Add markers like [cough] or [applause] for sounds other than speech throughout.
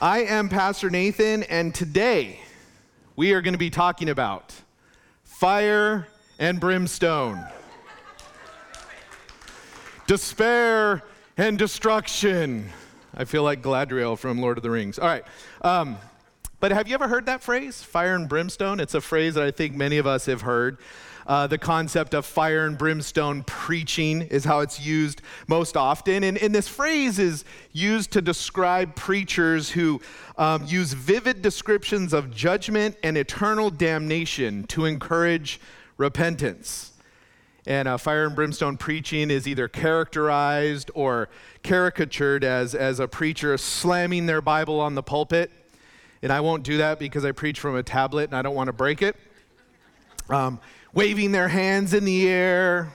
I am Pastor Nathan, and today we are going to be talking about fire and brimstone, despair and destruction. I feel like Galadriel from Lord of the Rings. All right. Um, but have you ever heard that phrase, fire and brimstone? It's a phrase that I think many of us have heard. Uh, the concept of fire and brimstone preaching is how it's used most often. And, and this phrase is used to describe preachers who um, use vivid descriptions of judgment and eternal damnation to encourage repentance. And uh, fire and brimstone preaching is either characterized or caricatured as, as a preacher slamming their Bible on the pulpit. And I won't do that because I preach from a tablet and I don't want to break it. Um, waving their hands in the air,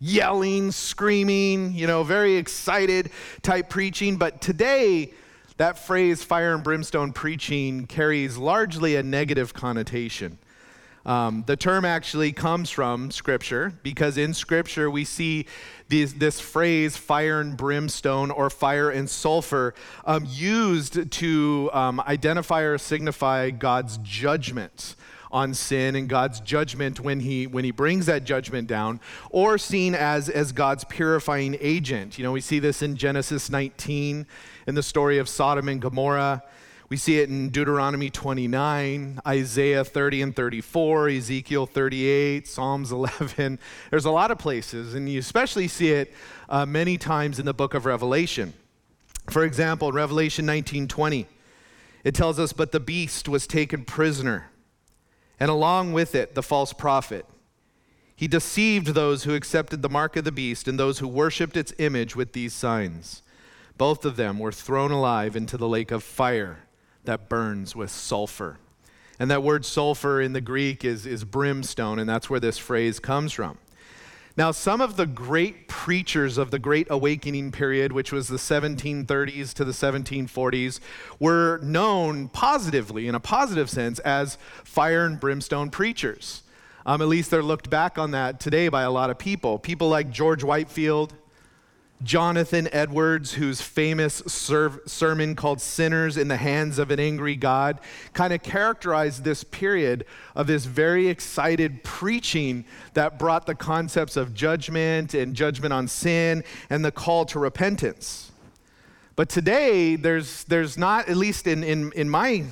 yelling, screaming, you know, very excited type preaching. But today, that phrase, fire and brimstone preaching, carries largely a negative connotation. Um, the term actually comes from Scripture because in Scripture we see these, this phrase, fire and brimstone or fire and sulfur, um, used to um, identify or signify God's judgment on sin and God's judgment when he when he brings that judgment down or seen as as God's purifying agent. You know, we see this in Genesis 19 in the story of Sodom and Gomorrah. We see it in Deuteronomy 29, Isaiah 30 and 34, Ezekiel 38, Psalms 11. [laughs] There's a lot of places, and you especially see it uh, many times in the book of Revelation. For example, Revelation 19:20, it tells us, "But the beast was taken prisoner, and along with it the false prophet. He deceived those who accepted the mark of the beast and those who worshiped its image with these signs. Both of them were thrown alive into the lake of fire that burns with sulfur. And that word sulfur in the Greek is, is brimstone, and that's where this phrase comes from. Now, some of the great preachers of the Great Awakening period, which was the 1730s to the 1740s, were known positively, in a positive sense, as fire and brimstone preachers. Um, at least they're looked back on that today by a lot of people. People like George Whitefield, Jonathan Edwards, whose famous ser- sermon called Sinners in the Hands of an Angry God, kind of characterized this period of this very excited preaching that brought the concepts of judgment and judgment on sin and the call to repentance. But today, there's, there's not, at least in, in, in my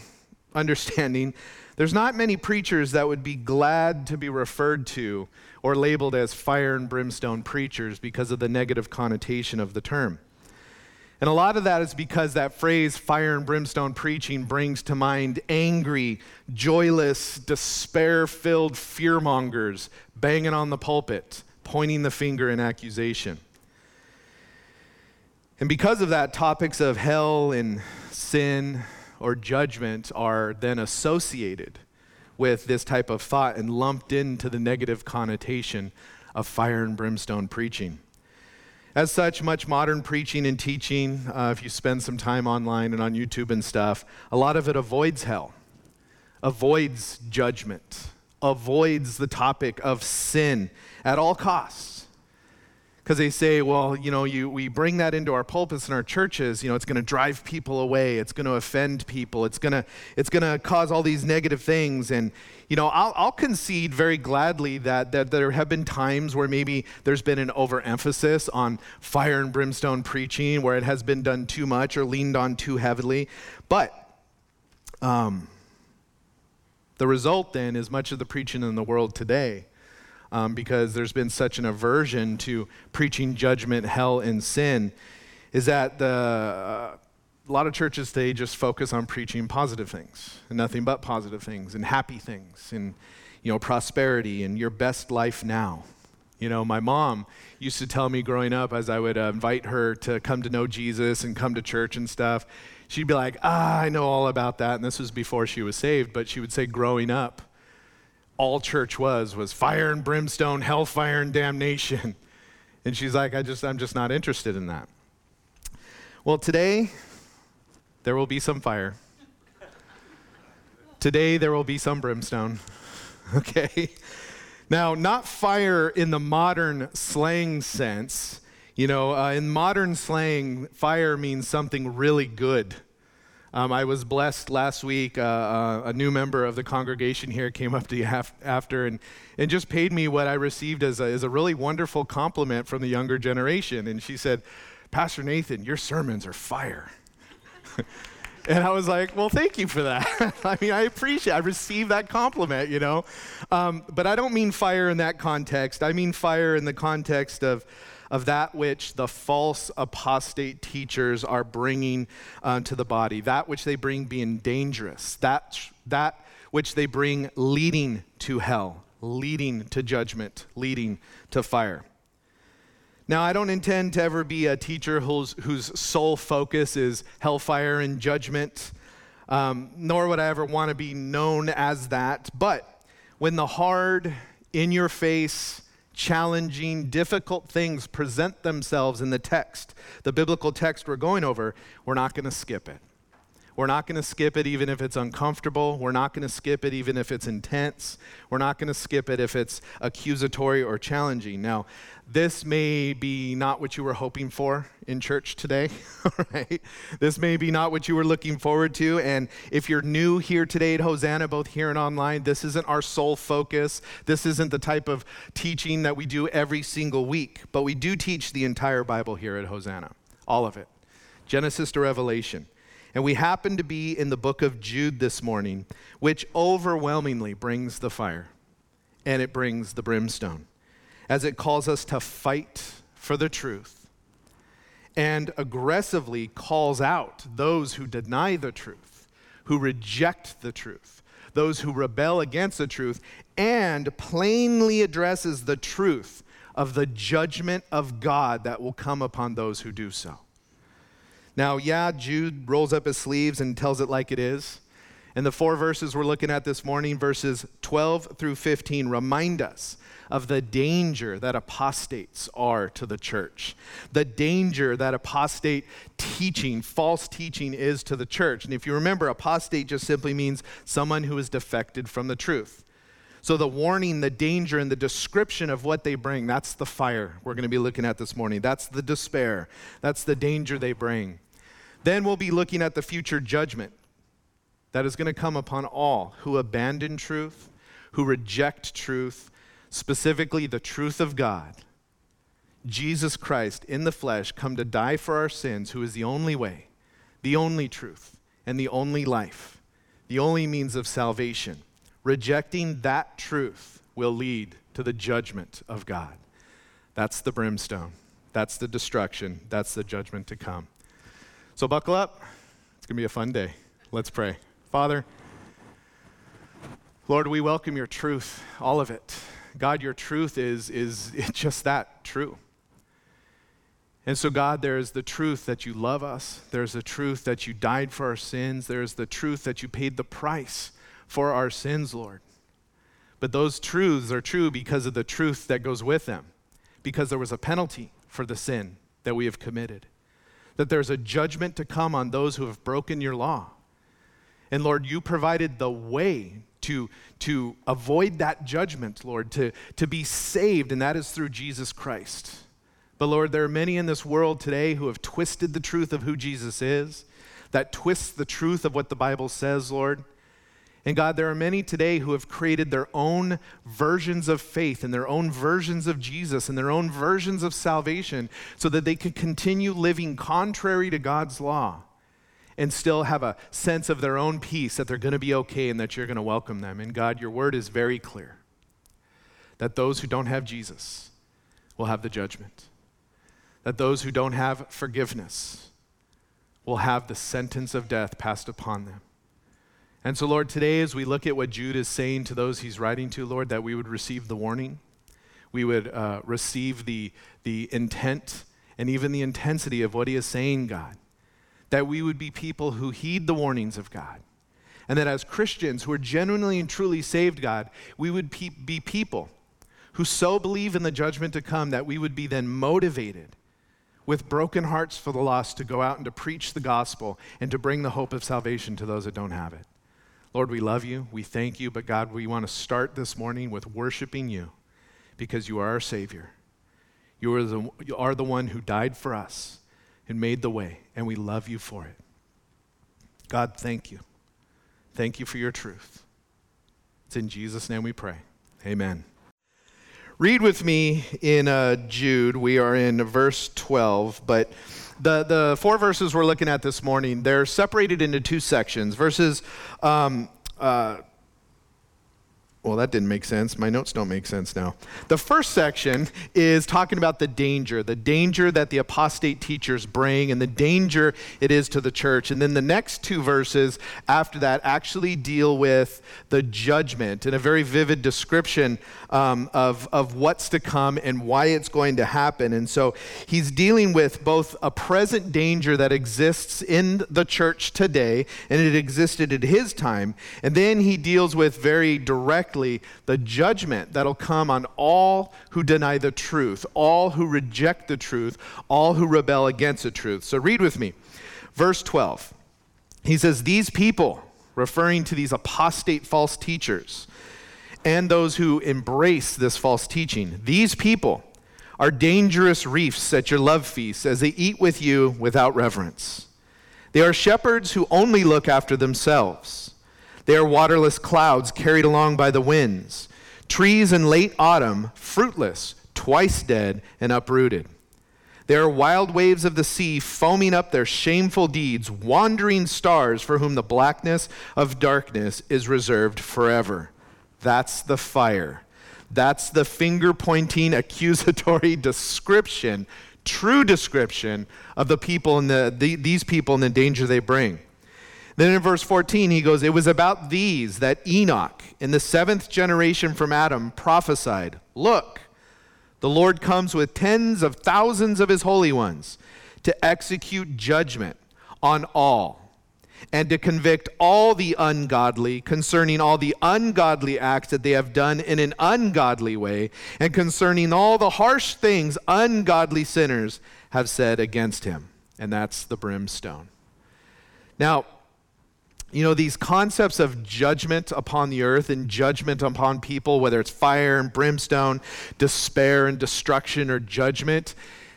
understanding, there's not many preachers that would be glad to be referred to or labeled as fire and brimstone preachers because of the negative connotation of the term. And a lot of that is because that phrase, fire and brimstone preaching, brings to mind angry, joyless, despair filled fearmongers banging on the pulpit, pointing the finger in accusation. And because of that, topics of hell and sin or judgment are then associated with this type of thought and lumped into the negative connotation of fire and brimstone preaching. As such, much modern preaching and teaching, uh, if you spend some time online and on YouTube and stuff, a lot of it avoids hell, avoids judgment, avoids the topic of sin at all costs because they say, well, you know, you, we bring that into our pulpits and our churches, you know, it's going to drive people away, it's going to offend people, it's going to it's going to cause all these negative things. And, you know, I'll, I'll concede very gladly that, that there have been times where maybe there's been an overemphasis on fire and brimstone preaching, where it has been done too much or leaned on too heavily. But um, the result then is much of the preaching in the world today um, because there's been such an aversion to preaching judgment, hell, and sin, is that the, uh, a lot of churches today just focus on preaching positive things and nothing but positive things and happy things and you know prosperity and your best life now. You know, my mom used to tell me growing up as I would uh, invite her to come to know Jesus and come to church and stuff. She'd be like, "Ah, I know all about that." And this was before she was saved, but she would say growing up, all church was was fire and brimstone, hellfire and damnation. [laughs] And she's like, I just I'm just not interested in that. Well, today there will be some fire. Today there will be some brimstone. [laughs] Okay? Now, not fire in the modern slang sense. You know, uh, in modern slang, fire means something really good Um, I was blessed last week. Uh, uh, a new member of the congregation here came up to me after and, and just paid me what I received as a, as a really wonderful compliment from the younger generation. And she said, Pastor Nathan, your sermons are fire. [laughs] and I was like, well, thank you for that. [laughs] I mean, I appreciate I received that compliment, you know. Um, but I don't mean fire in that context. I mean fire in the context of of that which the false apostate teachers are bringing uh, to the body, that which they bring being dangerous, that, that which they bring leading to hell, leading to judgment, leading to fire. Now, I don't intend to ever be a teacher whose, whose sole focus is hellfire and judgment, um, nor would I ever want to be known as that. But when the hard, in your face, challenging, difficult things present themselves in the text, the biblical text we're going over, we're not going to skip it. We're not going to skip it even if it's uncomfortable. We're not going to skip it even if it's intense. We're not going to skip it if it's accusatory or challenging. Now, this may be not what you were hoping for in church today, [laughs] right? This may be not what you were looking forward to. And if you're new here today at Hosanna, both here and online, this isn't our sole focus. This isn't the type of teaching that we do every single week, but we do teach the entire Bible here at Hosanna, all of it, Genesis to Revelation. And we happen to be in the book of Jude this morning, which overwhelmingly brings the fire and it brings the brimstone as it calls us to fight for the truth and aggressively calls out those who deny the truth, who reject the truth, those who rebel against the truth, and plainly addresses the truth of the judgment of God that will come upon those who do so. Now, yeah, Jude rolls up his sleeves and tells it like it is. And the four verses we're looking at this morning, verses 12 through 15, remind us of the danger that apostates are to the church, the danger that apostate teaching, false teaching, is to the church. And if you remember, apostate just simply means someone who is defected from the truth. So, the warning, the danger, and the description of what they bring that's the fire we're going to be looking at this morning. That's the despair. That's the danger they bring. Then we'll be looking at the future judgment that is going to come upon all who abandon truth, who reject truth, specifically the truth of God, Jesus Christ in the flesh, come to die for our sins, who is the only way, the only truth, and the only life, the only means of salvation. Rejecting that truth will lead to the judgment of God. That's the brimstone. That's the destruction. That's the judgment to come. So buckle up. It's going to be a fun day. Let's pray. Father, Lord, we welcome your truth, all of it. God, your truth is, is [laughs] just that true. And so, God, there is the truth that you love us. There's the truth that you died for our sins. There's the truth that you paid the price for our sins, Lord. But those truths are true because of the truth that goes with them, because there was a penalty for the sin that we have committed, that there's a judgment to come on those who have broken your law. And Lord, you provided the way to, to avoid that judgment, Lord, to, to be saved, and that is through Jesus Christ. But Lord, there are many in this world today who have twisted the truth of who Jesus is, that twists the truth of what the Bible says, Lord. And God, there are many today who have created their own versions of faith and their own versions of Jesus and their own versions of salvation so that they can continue living contrary to God's law and still have a sense of their own peace that they're going to be okay and that you're going to welcome them. And God, your word is very clear that those who don't have Jesus will have the judgment, that those who don't have forgiveness will have the sentence of death passed upon them. And so, Lord, today as we look at what Jude is saying to those he's writing to, Lord, that we would receive the warning, we would uh, receive the, the intent and even the intensity of what he is saying, God that we would be people who heed the warnings of God. And that as Christians who are genuinely and truly saved, God, we would pe- be people who so believe in the judgment to come that we would be then motivated with broken hearts for the lost to go out and to preach the gospel and to bring the hope of salvation to those that don't have it. Lord, we love you. We thank you. But God, we want to start this morning with worshiping you because you are our Savior. You are the, you are the one who died for us and made the way, and we love you for it. God, thank you. Thank you for your truth. It's in Jesus' name we pray. Amen. Read with me in uh, Jude. We are in verse 12, but the, the four verses we're looking at this morning, they're separated into two sections. Verses um, uh, well, that didn't make sense. My notes don't make sense now. The first section is talking about the danger, the danger that the apostate teachers bring and the danger it is to the church. And then the next two verses after that actually deal with the judgment and a very vivid description um, of, of what's to come and why it's going to happen. And so he's dealing with both a present danger that exists in the church today, and it existed at his time. And then he deals with very direct directly the judgment that'll come on all who deny the truth, all who reject the truth, all who rebel against the truth. So read with me. Verse 12. He says, These people, referring to these apostate false teachers and those who embrace this false teaching, these people are dangerous reefs at your love feasts as they eat with you without reverence. They are shepherds who only look after themselves. They are waterless clouds carried along by the winds, trees in late autumn, fruitless, twice dead, and uprooted. They are wild waves of the sea foaming up their shameful deeds, wandering stars for whom the blackness of darkness is reserved forever. That's the fire. That's the finger pointing, [laughs] accusatory description, true description of the people and the, the, these people and the danger they bring. Then in verse 14, he goes, It was about these that Enoch, in the seventh generation from Adam, prophesied Look, the Lord comes with tens of thousands of his holy ones to execute judgment on all and to convict all the ungodly concerning all the ungodly acts that they have done in an ungodly way, and concerning all the harsh things ungodly sinners have said against him. And that's the brimstone. Now, you know, these concepts of judgment upon the earth and judgment upon people, whether it's fire and brimstone, despair and destruction or judgment,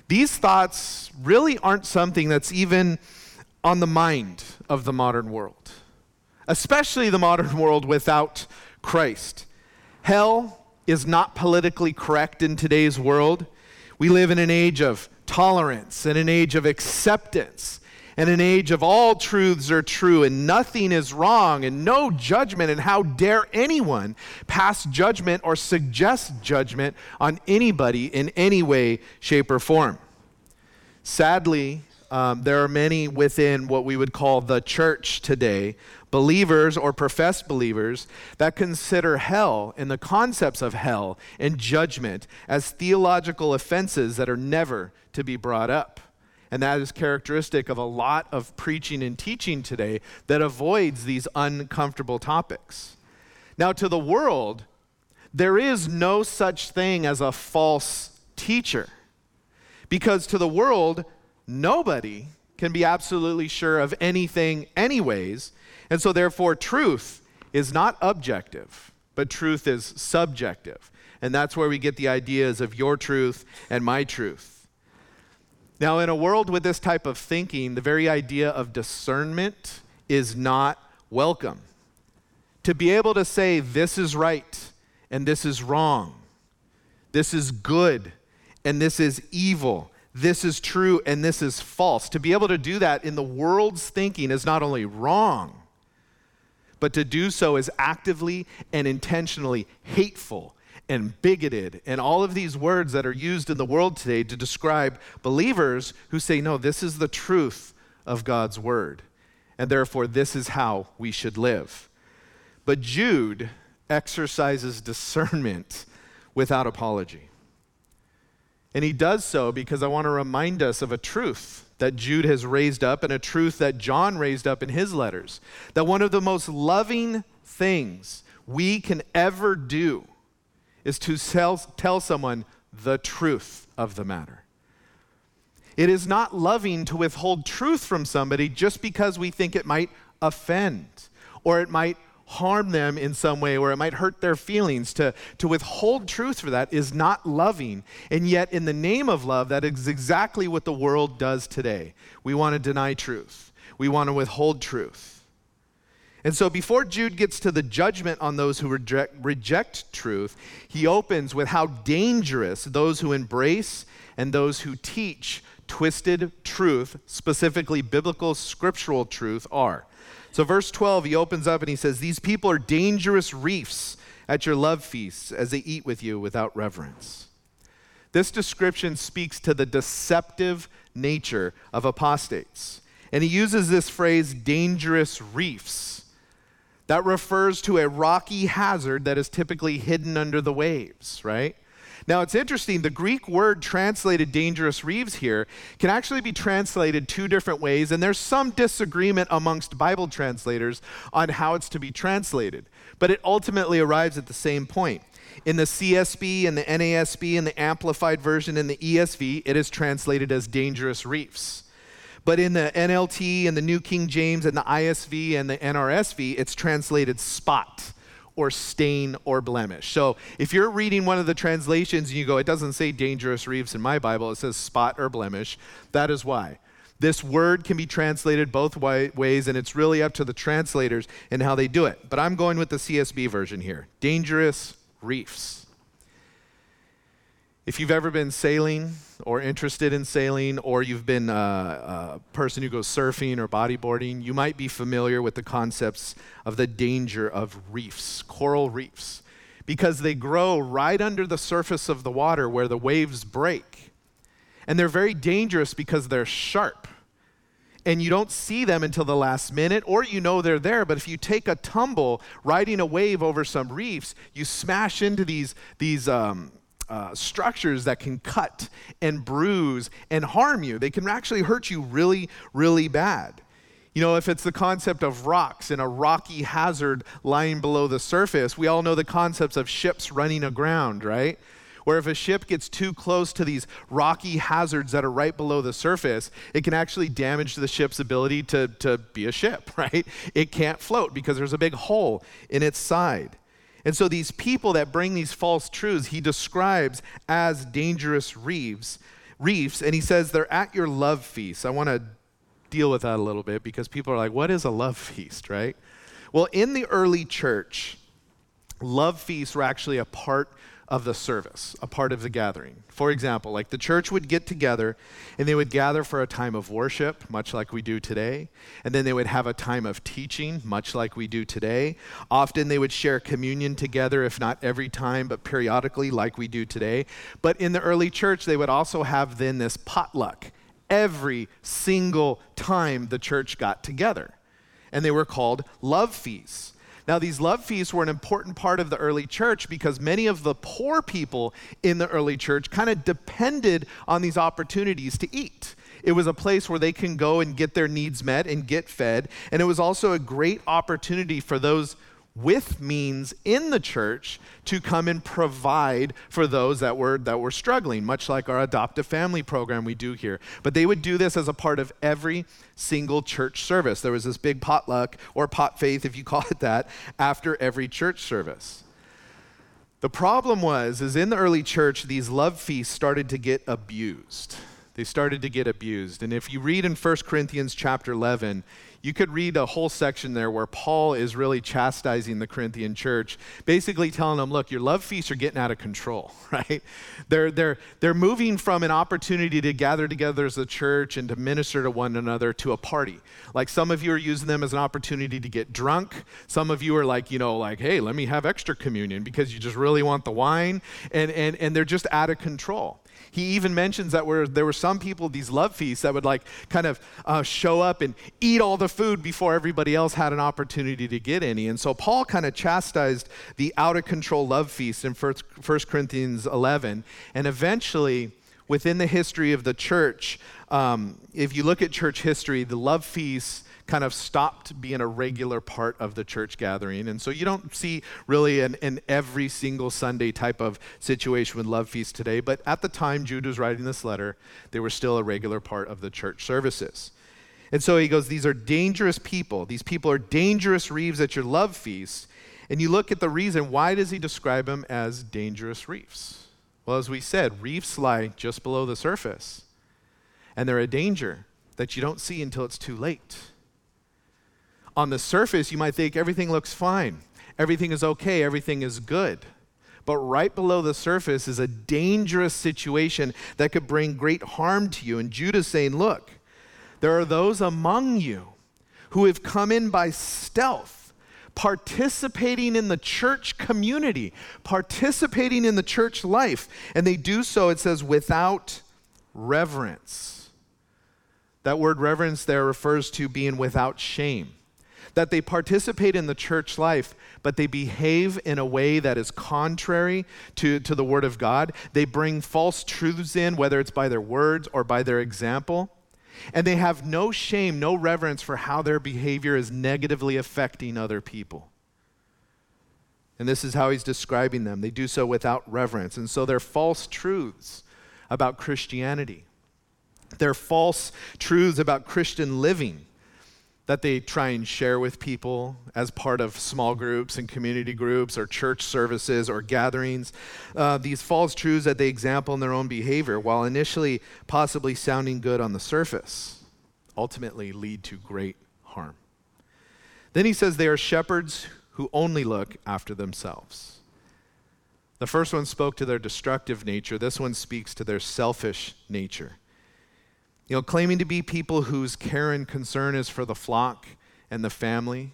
these thoughts really aren't something that's even on the mind of the modern world, especially the modern [laughs] world without Christ. Hell is not politically correct in today's world. We live in an age of tolerance and an age of acceptance and an age of all truths are true and nothing is wrong and no judgment. And how dare anyone pass judgment or suggest judgment on anybody in any way, shape, or form? Sadly, um, there are many within what we would call the church today, believers or professed believers, that consider hell and the concepts of hell and judgment as theological offenses that are never to be brought up. And that is characteristic of a lot of preaching and teaching today that avoids these uncomfortable topics. Now, to the world, there is no such thing as a false teacher. Because to the world, nobody can be absolutely sure of anything, anyways. And so, therefore, truth is not objective, but truth is subjective. And that's where we get the ideas of your truth and my truth. Now, in a world with this type of thinking, the very idea of discernment is not welcome. To be able to say, this is right and this is wrong, this is good and this is evil, this is true and this is false, to be able to do that in the world's thinking is not only wrong, but to do so is actively and intentionally hateful and bigoted and all of these words that are used in the world today to describe believers who say, no, this is the truth of God's word. And therefore, this is how we should live. But Jude exercises discernment without apology. And he does so because I want to remind us of a truth that Jude has raised up and a truth that John raised up in his letters. That one of the most loving things we can ever do is to tell, tell someone the truth of the matter. It is not loving to withhold truth from somebody just because we think it might offend or it might harm them in some way or it might hurt their feelings. To, to withhold truth for that is not loving. And yet, in the name of love, that is exactly what the world does today. We want to deny truth, we want to withhold truth. And so, before Jude gets to the judgment on those who reject, reject, truth, he opens with how dangerous those who embrace and those who teach twisted truth, specifically biblical scriptural truth, are. So, verse 12, he opens up and he says, These people are dangerous reefs at your love feasts as they eat with you without reverence. This description speaks to the deceptive nature of apostates. And he uses this phrase, dangerous reefs. That refers to a rocky hazard that is typically hidden under the waves, right? Now, it's interesting, the Greek word translated dangerous reefs here can actually be translated two different ways, and there's some disagreement amongst Bible translators on how it's to be translated. But it ultimately arrives at the same point. In the CSB and the NASB and the Amplified Version and the ESV, it is translated as dangerous reefs. But in the NLT and the New King James and the ISV and the NRSV, it's translated spot or stain or blemish. So if you're reading one of the translations and you go, it doesn't say dangerous reefs in my Bible, it says spot or blemish, that is why. This word can be translated both ways, and it's really up to the translators and how they do it. But I'm going with the CSB version here dangerous reefs. If you've ever been sailing or interested in sailing, or you've been a, a, person who goes surfing or bodyboarding, you might be familiar with the concepts of the danger of reefs, coral reefs, because they grow right under the surface of the water where the waves break. And they're very dangerous because they're sharp. And you don't see them until the last minute, or you know they're there. But if you take a tumble riding a wave over some reefs, you smash into these, these um, uh, structures that can cut and bruise and harm you. They can actually hurt you really, really bad. You know, if it's the concept of rocks and a rocky hazard lying below the surface, we all know the concepts of ships running aground, right? Where if a ship gets too close to these rocky hazards that are right below the surface, it can actually damage the ship's ability to, to be a ship, [laughs] right? It can't float because there's a big hole in its side. And so these people that bring these false truths, he describes as dangerous reefs, reefs, and he says they're at your love feast. I want to deal with that a little bit because people are like, what is a love feast, right? Well, in the early church, love feasts were actually a part of the service, a part of the gathering. For example, like the church would get together and they would gather for a time of worship, much like we do today. And then they would have a time of teaching, much like we do today. Often they would share communion together, if not every time, but periodically, like we do today. But in the early church, they would also have then this potluck every single time the church got together. And they were called love feasts. Now, these love feasts were an important part of the early church because many of the poor people in the early church kind of depended on these opportunities to eat. It was a place where they can go and get their needs met and get fed. And it was also a great opportunity for those with means in the church to come and provide for those that were that were struggling much like our adoptive family program we do here. But they would do this as a part of every single church service. There was this big potluck or pot faith if you [laughs] call it that after every church service. The problem was is in the early church these love feasts started to get abused they started to get abused and if you read in 1 corinthians chapter 11 you could read a whole section there where Paul is really chastising the Corinthian church, basically telling them, look, your love feasts are getting out of control, [laughs] right? They're, they're, they're moving from an opportunity to gather together as a church and to minister to one another to a party. Like some of you are using them as an opportunity to get drunk. Some of you are like, you know, like, hey, let me have extra communion because you just really want the wine. And, and, and they're just out of control. He even mentions that where there were some people, these love feasts, that would like kind of uh, show up and eat all the food before everybody else had an opportunity to get any. And so Paul kind of chastised the out of control love feast in 1 Corinthians 11. And eventually, within the history of the church, um, if you look at church history, the love feasts kind of stopped being a regular part of the church gathering. And so you don't see really an, an every single Sunday type of situation with love feast today. But at the time Jude was writing this letter, they were still a regular part of the church services. And so he goes, These are dangerous people. These people are dangerous reefs at your love feast. And you look at the reason, why does he describe them as dangerous reefs? Well, as we said, reefs lie just below the surface. And they're a danger that you don't see until it's too late On the surface, you might think everything looks fine, everything is okay, everything is good. But right below the surface is a dangerous situation that could bring great harm to you. And Judah's saying, Look, there are those among you who have come in by stealth, participating in the church community, participating in the church life. And they do so, it says, without reverence. That word reverence there refers to being without shame that they participate in the church life, but they behave in a way that is contrary to, to the Word of God. They bring false truths in, whether it's by their words or by their example. And they have no shame, no reverence for how their behavior is negatively affecting other people. And this is how he's describing them. They do so without reverence. And so they're false truths about Christianity. They're false truths about Christian living that they try and share with people as part of small groups and community groups or church services or gatherings. Uh, these false truths that they example in their own behavior, while initially possibly sounding good on the surface, ultimately lead to great harm. Then he says they are shepherds who only look after themselves. The first one spoke to their destructive nature, this one speaks to their selfish nature. You know, claiming to be people whose care and concern is for the flock and the family,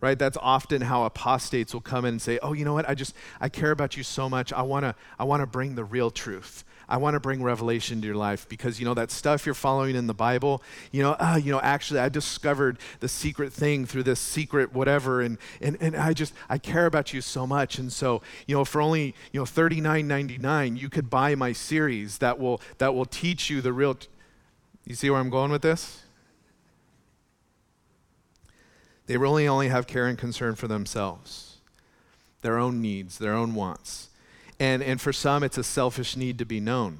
right? That's often how apostates will come in and say, "Oh, you know what? I just I care about you so much. I want to I want to bring the real truth. I want to bring revelation to your life because you know that stuff you're following in the Bible. You know, uh, you know, actually, I discovered the secret thing through this secret whatever, and and and I just I care about you so much, and so you know, for only you know thirty nine ninety nine, you could buy my series that will that will teach you the real." You see where I'm going with this? They really only have care and concern for themselves, their own needs, their own wants. And, and for some, it's a selfish need to be known.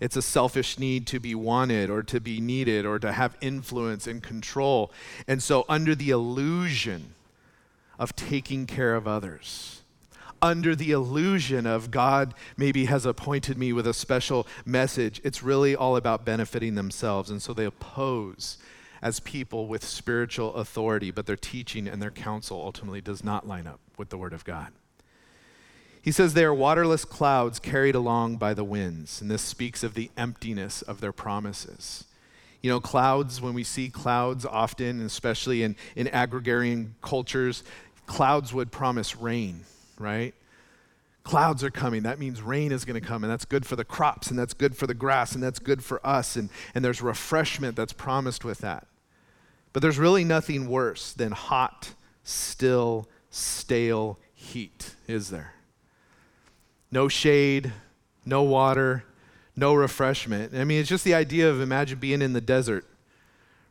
It's a selfish need to be wanted or to be needed or to have influence and control. And so, under the illusion of taking care of others, under the illusion of God maybe has appointed me with a special message. It's really all about benefiting themselves. And so they oppose as people with spiritual authority, but their teaching and their counsel ultimately does not line up with the Word of God. He says they are waterless clouds carried along by the winds, and this speaks of the emptiness of their promises. You know, clouds, when we see clouds often, especially in, in agrarian cultures, clouds would promise rain right? Clouds are coming. That means rain is going to come, and that's good for the crops, and that's good for the grass, and that's good for us, and, and there's refreshment that's promised with that. But there's really nothing worse than hot, still, stale heat, is there? No shade, no water, no refreshment. I mean, it's just the idea of imagine being in the desert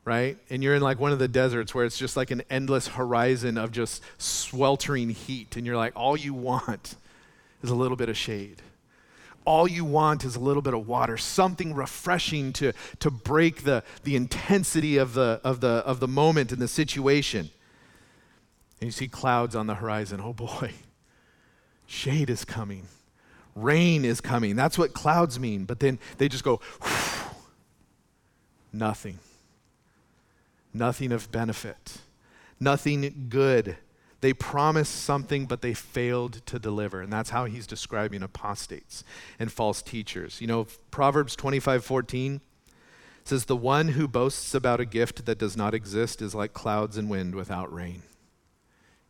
right? And you're in like one of the deserts where it's just like an endless horizon of just sweltering heat. And you're like, all you want is a little bit of shade. All you want is a little bit of water, something refreshing to, to break the, the intensity of the, of, the, of the moment and the situation. And you see clouds on the horizon. Oh boy, shade is coming. Rain is coming. That's what clouds mean. But then they just go, nothing nothing of benefit, nothing good. They promised something, but they failed to deliver. And that's how he's describing apostates and false teachers. You know, Proverbs 25 14 says, The one who boasts about a gift that does not exist is like clouds and wind without rain.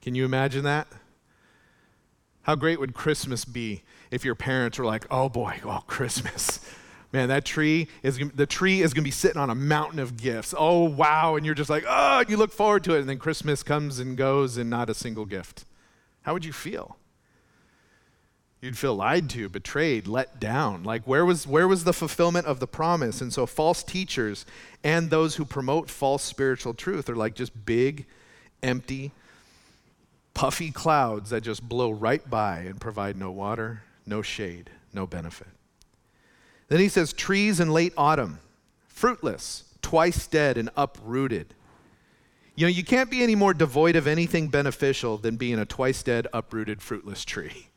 Can you imagine that? How great would Christmas be if your parents were like, oh boy, oh, Christmas. [laughs] Man, that tree is the tree is going to be sitting on a mountain of gifts. Oh, wow. And you're just like, oh, you look forward to it. And then Christmas comes and goes and not a single gift. How would you feel? You'd feel lied to, betrayed, let down. Like where was where was the fulfillment of the promise? And so false teachers and those who promote false spiritual truth are like just big, empty, puffy clouds that just blow right by and provide no water, no shade, no benefit. Then he says, trees in late autumn, fruitless, twice dead and uprooted. You know, you can't be any more devoid of anything beneficial than being a twice dead, uprooted, fruitless tree.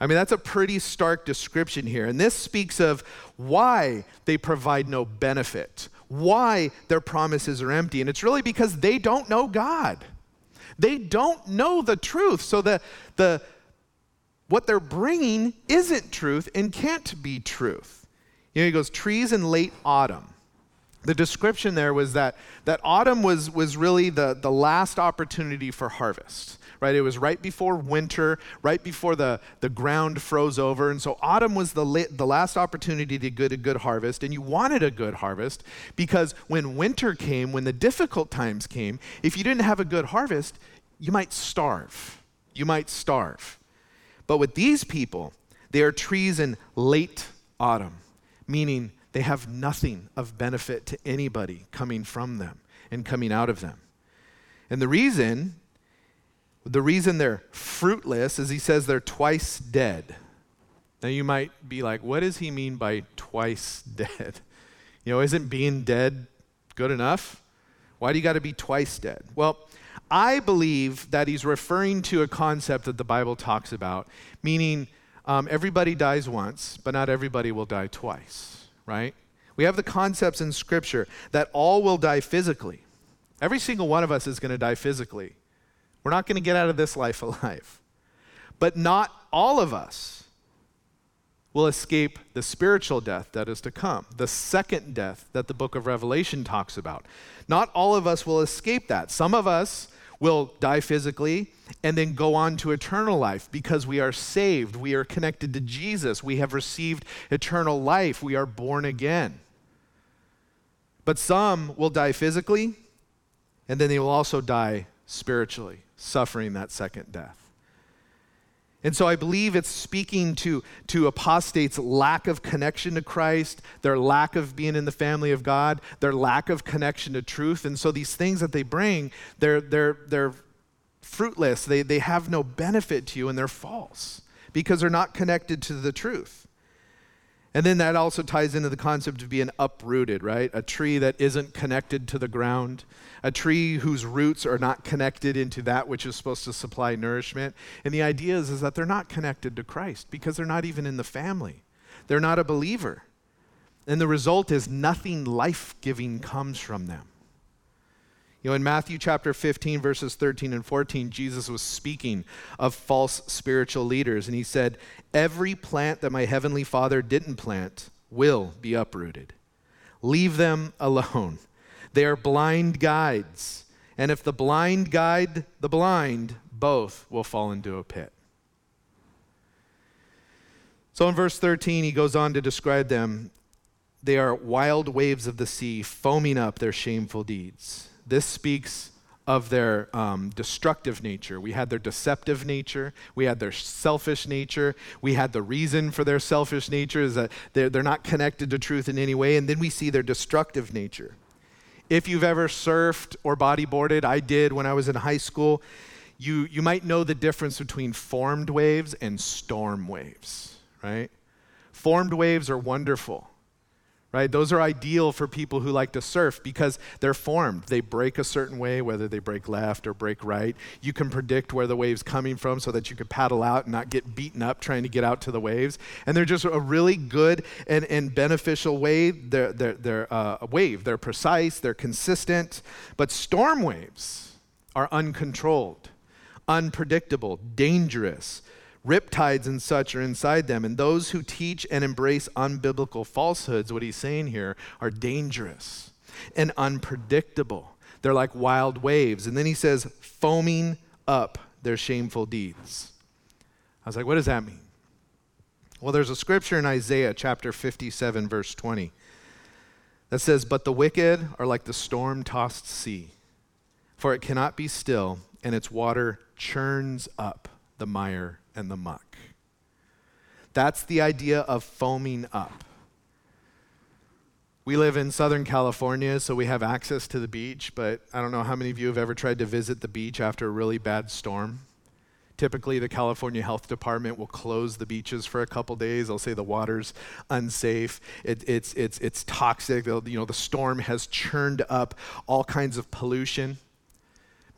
I mean, that's a pretty stark description here. And this speaks of why they provide no benefit, why their promises are empty. And it's really because they don't know God. They don't know the truth. So the, the, what they're bringing isn't truth and can't be truth. You know, he goes, trees in late autumn. The description there was that, that autumn was, was really the, the last opportunity for harvest right? It was right before winter, right before the, the ground froze over. And so autumn was the, la- the last opportunity to get a good harvest. And you wanted a good harvest because when winter came, when the difficult times came, if you didn't have a good harvest, you might starve. You might starve. But with these people, they are trees in late autumn, meaning they have nothing of benefit to anybody coming from them and coming out of them. And the reason the reason they're fruitless is he says they're twice dead. Now you might be like, what does he mean by twice [laughs] dead? You know, isn't being dead good enough? Why do you got to be twice dead? Well, I believe that he's referring to a concept that the Bible talks about, meaning um, everybody dies once, but not everybody will die twice, right? We have the concepts in Scripture that all will die physically. Every single one of us is going to die physically. We're not going to get out of this life [laughs] alive. But not all of us will escape the spiritual death that is to come, the second death that the book of Revelation talks about. Not all of us will escape that. Some of us will die physically and then go on to eternal life because we are saved. We are connected to Jesus. We have received eternal life. We are born again. But some will die physically and then they will also die spiritually suffering that second death. And so I believe it's speaking to, to apostates' lack of connection to Christ, their lack of being in the family of God, their lack of connection to truth. And so these things that they bring, they're, they're, they're fruitless. They, they have no benefit to you and they're false because they're not connected to the truth. And then that also ties into the concept of being uprooted, right? A tree that isn't connected to the ground, a tree whose roots are not connected into that which is supposed to supply nourishment. And the idea is, is that they're not connected to Christ because they're not even in the family. They're not a believer. And the result is nothing life giving comes from them. You know, in Matthew chapter 15, verses 13 and 14, Jesus was speaking of false spiritual leaders, and he said, Every plant that my heavenly Father didn't plant will be uprooted. Leave them alone. They are blind guides, and if the blind guide the blind, both will fall into a pit. So in verse 13, he goes on to describe them. They are wild waves of the sea, foaming up their shameful deeds. This speaks of their um, destructive nature. We had their deceptive nature. We had their selfish nature. We had the reason for their selfish nature is that they're, they're not connected to truth in any way. And then we see their destructive nature. If you've ever surfed or bodyboarded, I did when I was in high school, you, you might know the difference between formed waves and storm waves, right? Formed waves are wonderful right? Those are ideal for people who like to surf because they're formed. They break a certain way, whether they break left or break right. You can predict where the wave's coming from so that you can paddle out and not get beaten up trying to get out to the waves. And they're just a really good and, and beneficial way. They're, they're, they're uh, a wave. They're precise, they're consistent. But storm waves are uncontrolled, unpredictable, dangerous Riptides and such are inside them. And those who teach and embrace unbiblical falsehoods, what he's saying here, are dangerous and unpredictable. They're like wild waves. And then he says, foaming up their shameful deeds. I was like, what does that mean? Well, there's a scripture in Isaiah chapter 57, verse 20, that says, But the wicked are like the storm tossed sea, for it cannot be still, and its water churns up the mire and the muck. That's the idea of foaming up. We live in Southern California, so we have access to the beach, but I don't know how many of you have ever tried to visit the beach after a really bad storm. Typically, the California Health Department will close the beaches for a couple days. They'll say the water's unsafe, it, it's, it's, it's toxic. They'll, you know, the storm has churned up all kinds of pollution.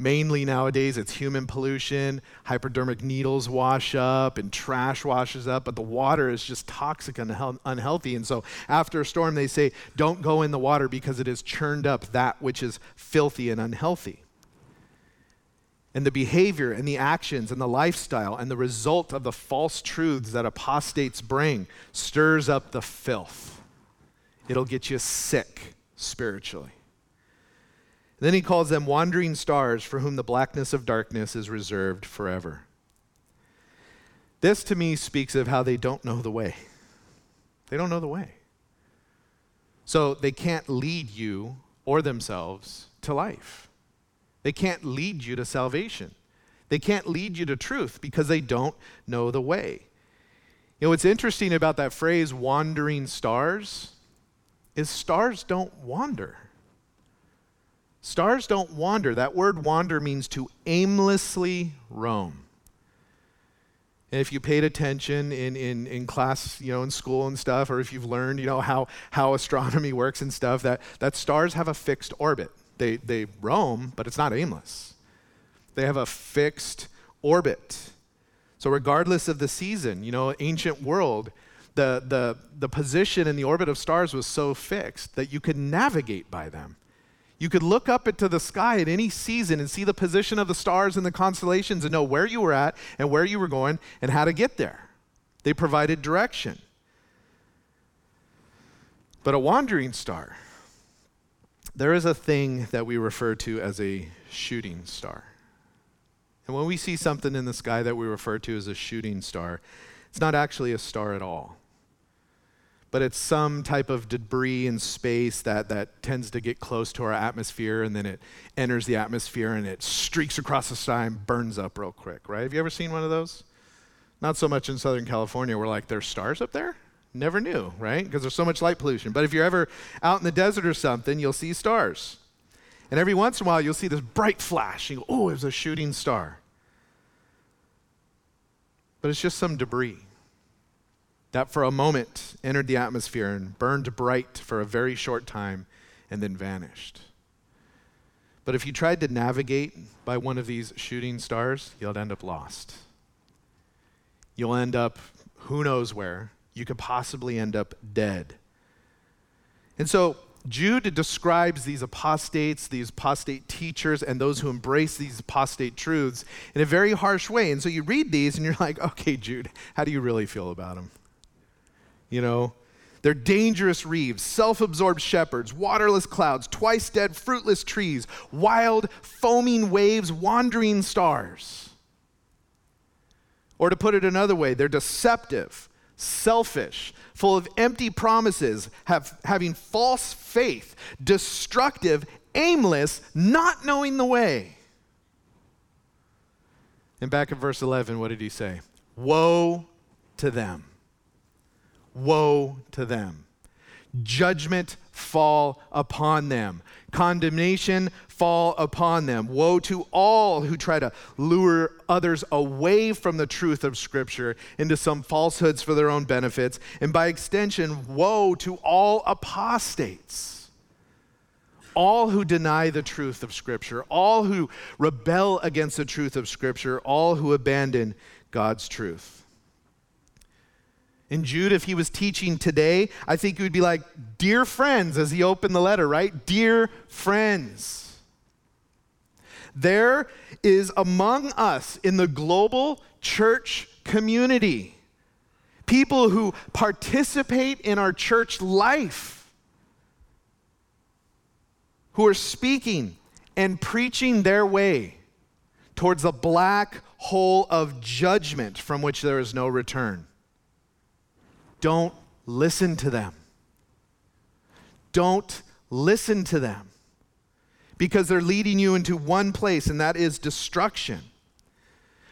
Mainly nowadays, it's human pollution, hypodermic needles wash up, and trash washes up, but the water is just toxic and unhealthy. And so, after a storm, they say, don't go in the water because it has churned up that which is filthy and unhealthy. And the behavior and the actions and the lifestyle and the result of the false truths that apostates bring stirs up the filth. It'll get you sick spiritually. Then he calls them wandering stars for whom the blackness of darkness is reserved forever. This to me speaks of how they don't know the way. They don't know the way. So they can't lead you or themselves to life. They can't lead you to salvation. They can't lead you to truth because they don't know the way. You know what's interesting about that phrase, wandering stars, is stars don't wander. Stars don't wander. That word wander means to aimlessly roam. And if you paid attention in, in, in class, you know, in school and stuff, or if you've learned, you know, how, how astronomy [laughs] works and stuff, that, that stars have a fixed orbit. They, they roam, but it's not aimless. They have a fixed orbit. So regardless of the season, you know, ancient world, the, the, the position in the orbit of stars was so fixed that you could navigate by them. You could look up into the sky at any season and see the position of the stars and the constellations and know where you were at and where you were going and how to get there. They provided direction. But a wandering star, there is a thing that we refer to as a shooting star. And when we see something in the sky that we refer to as a shooting star, it's not actually a star at all but it's some type of debris in space that, that tends to get close to our atmosphere and then it enters the atmosphere and it streaks across the sky and burns up real quick, right? Have you ever seen one of those? Not so much in Southern California. We're like, there's stars up there? Never knew, right? Because there's so much light pollution. But if you're ever out in the desert or something, you'll see stars. And every once in a while, you'll see this bright flash. You go, oh, it was a shooting star. But it's just some debris that for a moment entered the atmosphere and burned bright for a very short time and then vanished. But if you tried to navigate by one of these shooting stars, you'll end up lost. You'll end up who knows where. You could possibly end up dead. And so Jude describes these apostates, these apostate teachers, and those who embrace these apostate truths in a very harsh way. And so you read these and you're like, okay, Jude, how do you really feel about them? You know. They're dangerous reeves, self absorbed shepherds, waterless clouds, twice dead, fruitless trees, wild, foaming waves, wandering stars. Or to put it another way, they're deceptive, selfish, full of empty promises, have, having false faith, destructive, aimless, not knowing the way. And back in verse 11, what did he say? Woe to them. Woe to them. Judgment fall upon them. Condemnation fall upon them. Woe to all who try to lure others away from the truth of Scripture into some falsehoods for their own benefits. And by extension, woe to all apostates. All who deny the truth of Scripture, all who rebel against the truth of Scripture, all who abandon God's truth. And Jude, if he was teaching today, I think he would be like, Dear friends, as he opened the letter, right? Dear friends. There is among us in the global church community people who participate in our church life, who are speaking and preaching their way towards a black hole of judgment from which there is no return. Don't listen to them. Don't listen to them because they're leading you into one place, and that is destruction.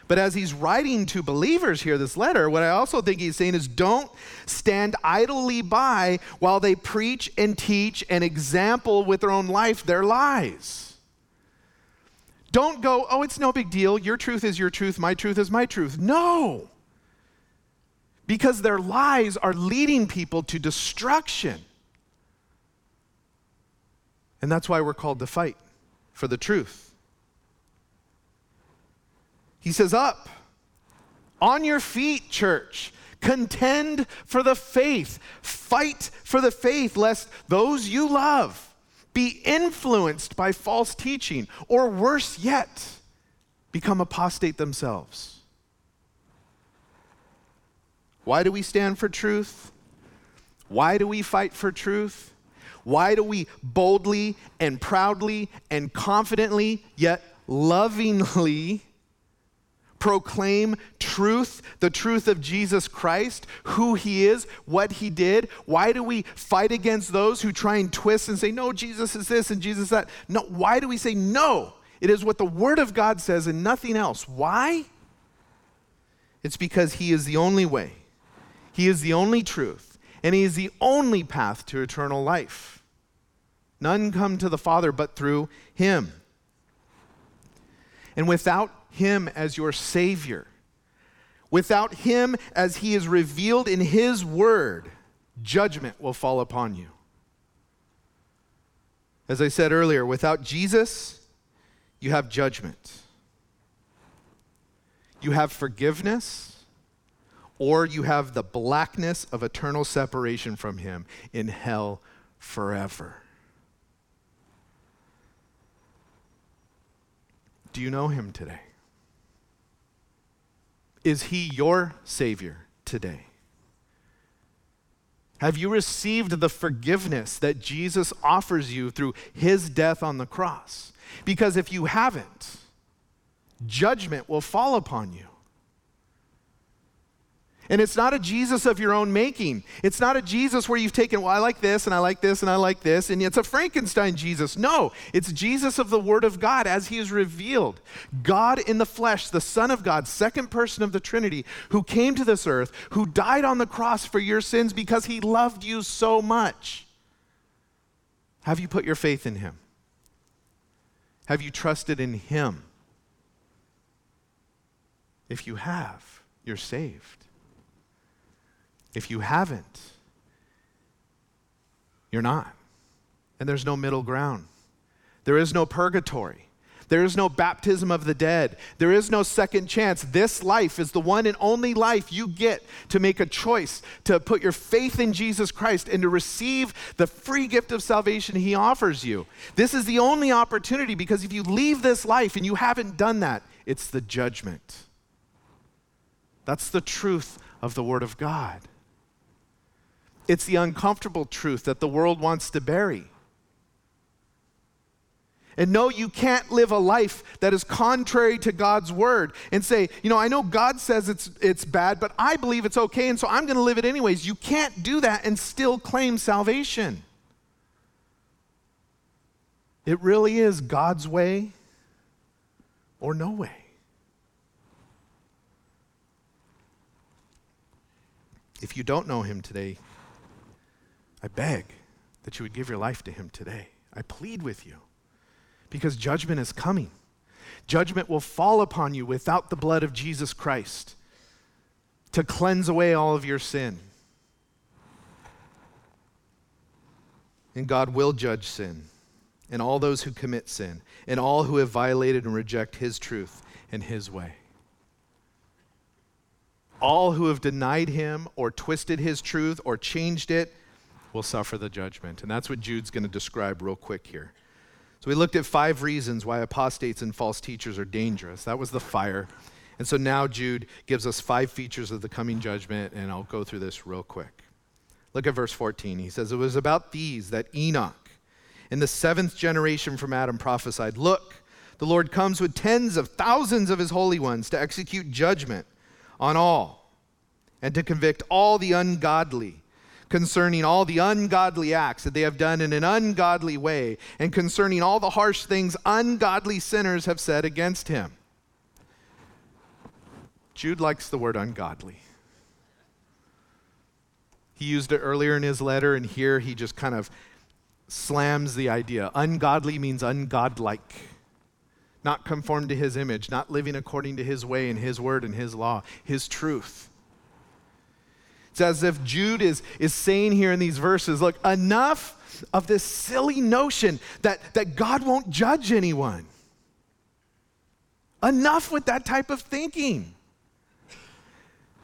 But as he's writing to believers here, this letter, what I also think he's saying is don't stand idly by while they preach and teach and example with their own life their lies. Don't go, oh, it's no big deal. Your truth is your truth. My truth is my truth. No because their lies are leading people to destruction. And that's why we're called to fight for the truth. He says, Up, on your feet, church. Contend for the faith. Fight for the faith, lest those you love be influenced by false teaching, or worse yet, become apostate themselves. Why do we stand for truth? Why do we fight for truth? Why do we boldly and proudly and confidently, yet lovingly, proclaim truth, the truth of Jesus Christ, who he is, what he did? Why do we fight against those who try and twist and say, no, Jesus is this and Jesus that? No, why do we say no? It is what the Word of God says and nothing else. Why? It's because he is the only way, he is the only truth, and he is the only path to eternal life. None come to the Father but through him. And without him as your Savior, without Him as He is revealed in His Word, judgment will fall upon you. As I said earlier, without Jesus, you have judgment. You have forgiveness, or you have the blackness of eternal separation from Him in hell forever. Do you know Him today? Is he your Savior today? Have you received the forgiveness that Jesus offers you through his death on the cross? Because if you haven't, judgment will fall upon you. And it's not a Jesus of your own making. It's not a Jesus where you've taken, well, I like this and I like this and I like this, and it's a Frankenstein Jesus. No, it's Jesus of the Word of God as He is revealed. God in the flesh, the Son of God, second person of the Trinity, who came to this earth, who died on the cross for your sins because He loved you so much. Have you put your faith in Him? Have you trusted in Him? If you have, you're saved. If you haven't, you're not. And there's no middle ground. There is no purgatory. There is no baptism of the dead. There is no second chance. This life is the one and only life you get to make a choice to put your faith in Jesus Christ and to receive the free gift of salvation He offers you. This is the only opportunity because if you leave this life and you haven't done that, it's the judgment. That's the truth of the Word of God. It's the uncomfortable truth that the world wants to bury. And no, you can't live a life that is contrary to God's word and say, you know, I know God says it's, it's bad, but I believe it's okay, and so I'm going to live it anyways. You can't do that and still claim salvation. It really is God's way or no way. If you don't know Him today, I beg that you would give your life to him today. I plead with you because judgment is coming. Judgment will fall upon you without the blood of Jesus Christ to cleanse away all of your sin. And God will judge sin and all those who commit sin and all who have violated and reject his truth and his way. All who have denied him or twisted his truth or changed it will suffer the judgment. And that's what Jude's going to describe real quick here. So we looked at five reasons why apostates and false teachers are dangerous. That was the fire. And so now Jude gives us five features of the coming judgment, and I'll go through this real quick. Look at verse 14. He says, It was about these that Enoch, in the seventh generation from Adam, prophesied Look, the Lord comes with tens of thousands of his holy ones to execute judgment on all and to convict all the ungodly concerning all the ungodly acts that they have done in an ungodly way, and concerning all the harsh things ungodly sinners have said against him. Jude likes the word ungodly. He used it earlier in his letter, and here he just kind of slams the idea. Ungodly means ungodlike, not conformed to his image, not living according to his way and his word and his law, his truth. It's as if Jude is, is saying here in these verses look, enough of this silly notion that, that God won't judge anyone. Enough with that type of thinking.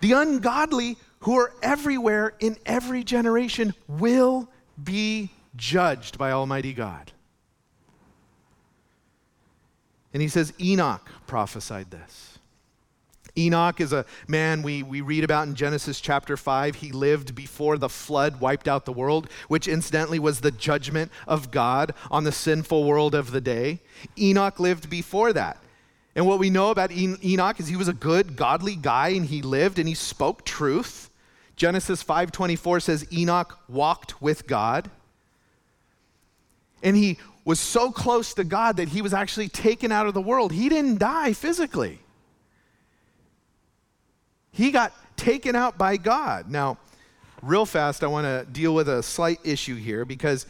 The ungodly who are everywhere in every generation will be judged by Almighty God. And he says, Enoch prophesied this. Enoch is a man we, we read about in Genesis chapter 5. He lived before the flood wiped out the world, which incidentally was the judgment of God on the sinful world of the day. Enoch lived before that. And what we know about Enoch is he was a good, godly guy and he lived and he spoke truth. Genesis 5:24 says Enoch walked with God. And he was so close to God that he was actually taken out of the world. He didn't die physically. He got taken out by God. Now, real fast, I want to deal with a slight issue here because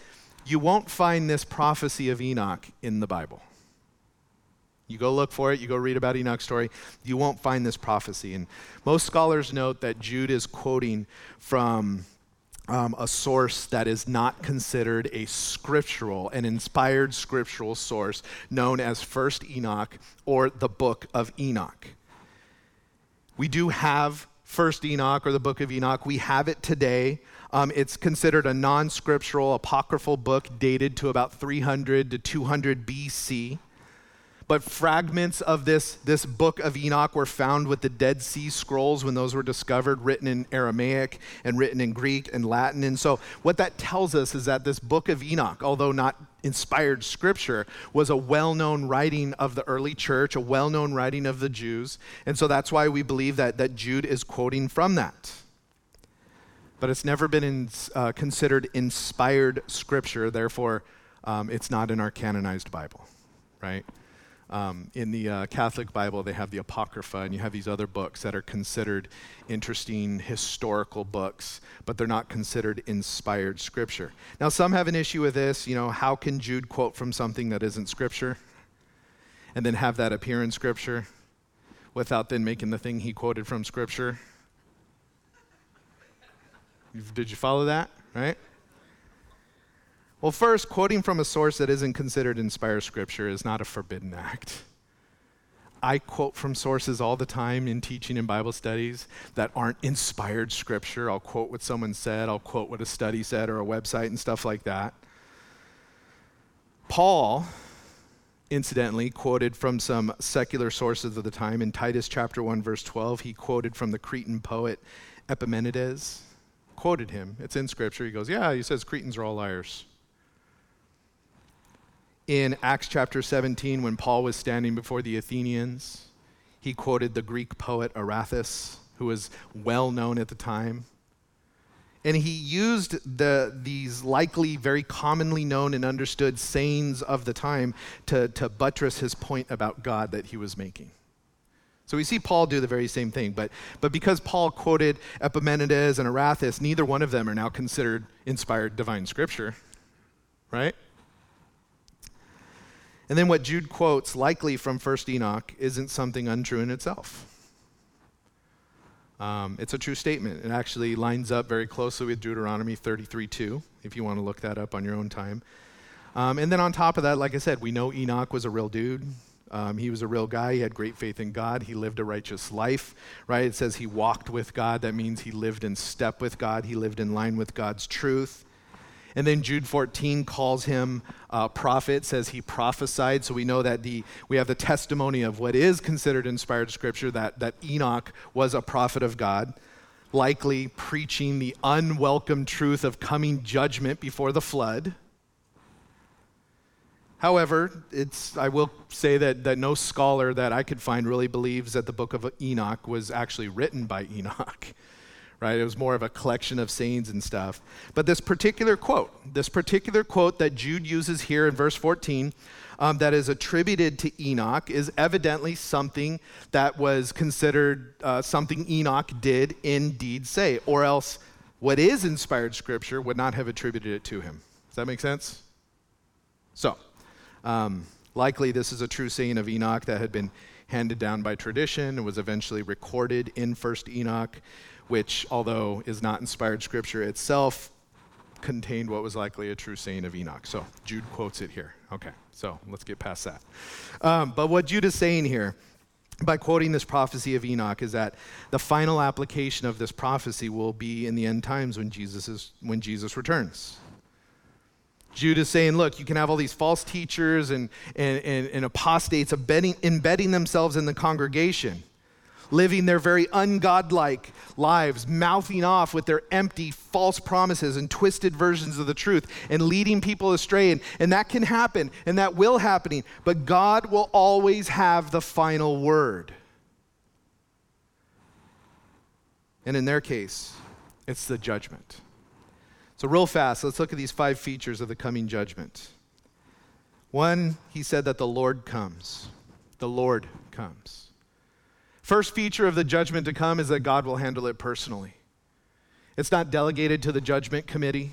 you won't find this prophecy of Enoch in the Bible. You go look for it, you go read about Enoch's story, you won't find this prophecy. And most scholars note that Jude is quoting from um, a source that is not considered a scriptural, an inspired scriptural source known as First Enoch or the Book of Enoch. We do have First Enoch or the Book of Enoch. We have it today. Um, it's considered a non scriptural, apocryphal book dated to about 300 to 200 BC. But fragments of this, this book of Enoch were found with the Dead Sea Scrolls when those were discovered, written in Aramaic and written in Greek and Latin. And so, what that tells us is that this book of Enoch, although not inspired scripture, was a well known writing of the early church, a well known writing of the Jews. And so, that's why we believe that, that Jude is quoting from that. But it's never been in, uh, considered inspired scripture, therefore, um, it's not in our canonized Bible, right? Um, in the uh, Catholic Bible, they have the Apocrypha, and you have these other books that are considered interesting historical books, but they're not considered inspired scripture. Now, some have an issue with this. You know, how can Jude quote from something that isn't scripture and then have that appear in scripture without then making the thing he quoted from scripture? Did you follow that? Right? Well, first, quoting from a source that isn't considered inspired scripture is not a forbidden act. I quote from sources all the time in teaching and Bible studies that aren't inspired scripture. I'll quote what someone said, I'll quote what a study said or a website and stuff like that. Paul, incidentally, quoted from some secular sources of the time. In Titus chapter 1, verse 12, he quoted from the Cretan poet Epimenides. Quoted him. It's in scripture. He goes, Yeah, he says Cretans are all liars in Acts chapter 17 when Paul was standing before the Athenians. He quoted the Greek poet Aratus, who was well known at the time. And he used the, these likely very commonly known and understood sayings of the time to, to buttress his point about God that he was making. So we see Paul do the very same thing, but, but because Paul quoted Epimenides and Aratus, neither one of them are now considered inspired divine scripture, right? And then what Jude quotes, likely from 1st Enoch, isn't something untrue in itself. Um, it's a true statement. It actually lines up very closely with Deuteronomy 33 2, if you want to look that up on your own time. Um, and then on top of that, like I said, we know Enoch was a real dude. Um, he was a real guy. He had great faith in God. He lived a righteous life, right? It says he walked with God. That means he lived in step with God. He lived in line with God's truth. And then Jude 14 calls him a prophet, says he prophesied. So we know that the, we have the testimony of what is considered inspired scripture that, that Enoch was a prophet of God, likely preaching the unwelcome truth of coming judgment before the flood. However, it's, I will say that, that no scholar that I could find really believes that the book of Enoch was actually written by Enoch [laughs] right? It was more of a collection of sayings and stuff. But this particular quote, this particular quote that Jude uses here in verse 14, um, that is attributed to Enoch, is evidently something that was considered uh, something Enoch did indeed say, or else what is inspired scripture would not have attributed it to him. Does that make sense? So, um, likely this is a true saying of Enoch that had been handed down by tradition and was eventually recorded in First Enoch which, although is not inspired scripture itself, contained what was likely a true saying of Enoch. So Jude quotes it here. Okay, so let's get past that. Um, but what Jude is saying here by quoting this prophecy of Enoch is that the final application of this prophecy will be in the end times when Jesus is when Jesus returns. Jude is saying, look, you can have all these false teachers and, and, and, and apostates embedding, embedding themselves in the congregation, living their very ungodlike lives, mouthing off with their empty, false promises and twisted versions of the truth, and leading people astray. And, and that can happen, and that will happen. But God will always have the final word. And in their case, it's the judgment. So, real fast, let's look at these five features of the coming judgment. One, he said that the Lord comes. The Lord comes. First feature of the judgment to come is that God will handle it personally. It's not delegated to the judgment committee.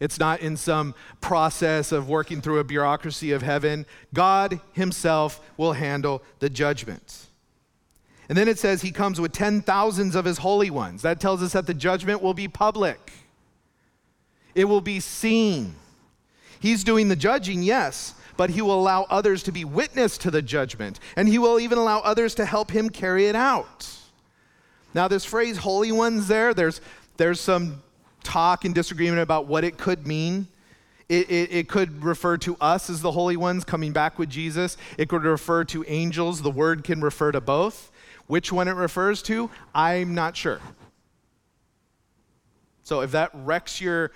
It's not in some process of working through a bureaucracy of heaven. God Himself will handle the judgment. And then it says He comes with ten thousands of His holy ones. That tells us that the judgment will be public it will be seen. He's doing the judging, yes, but he will allow others to be witness to the judgment, and he will even allow others to help him carry it out. Now, this phrase, holy ones, there, there's, there's some talk and disagreement about what it could mean. It, it, it, could refer to us as the holy ones coming back with Jesus. It could refer to angels. The word can refer to both. Which one it refers to, I'm not sure. So if that wrecks your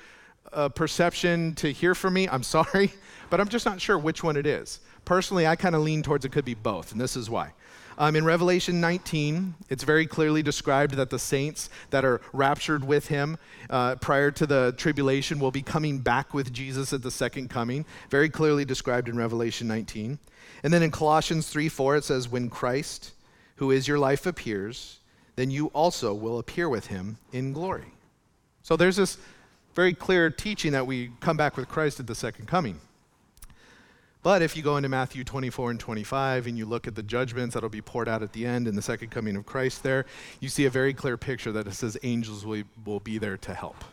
uh, perception to hear from me, I'm [laughs] sorry, but I'm just not sure which one it is. Personally, I kind of lean towards it could be both, and this is why. Um, in Revelation 19, it's very clearly described that the saints that are raptured with him uh, prior to the tribulation will be coming back with Jesus at the second coming. Very clearly described in Revelation 19. And then in Colossians 3 4, it says, When Christ, who is your life, appears, then you also will appear with him in glory. So there's this very clear teaching that we come back with Christ at the second coming. But if you go into Matthew 24 and 25 and you look at the judgments that'll be poured out at the end in the second coming of Christ there, you see a very clear picture that it says angels will, will be there to help.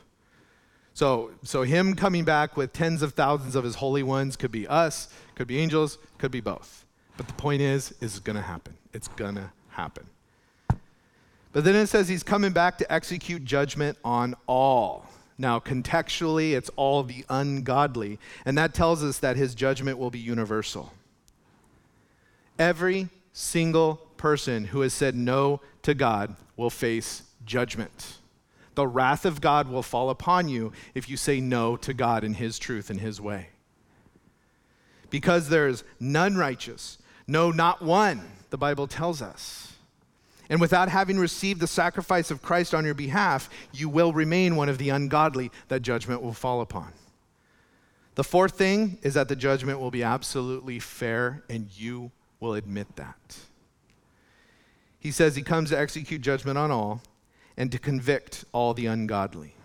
So, so him coming back with tens of thousands of his holy ones could be us, could be angels, could be both. But the point is, is it's going to happen. It's going to happen. But then it says he's coming back to execute judgment on all. Now, contextually, it's all the ungodly. And that tells us that his judgment will be universal. Every single person who has said no to God will face judgment. The wrath of God will fall upon you if you say no to God and his truth and his way. Because there is none righteous, no, not one, the Bible tells us. And without having received the sacrifice of Christ on your behalf, you will remain one of the ungodly that judgment will fall upon. The fourth thing is that the judgment will be absolutely fair, and you will admit that. He says he comes to execute judgment on all and to convict all the ungodly.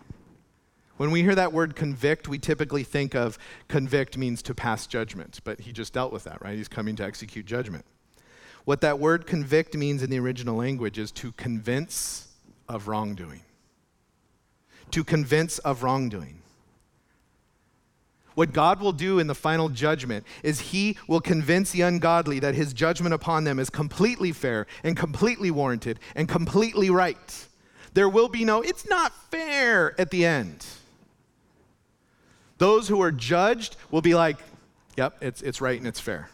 When we hear that word convict, we typically think of convict means to pass judgment, but he just dealt with that, right? He's coming to execute judgment. What that word convict means in the original language is to convince of wrongdoing. To convince of wrongdoing. What God will do in the final judgment is He will convince the ungodly that His judgment upon them is completely fair and completely warranted and completely right. There will be no, it's not fair at the end. Those who are judged will be like, yep, it's, it's right and it's fair.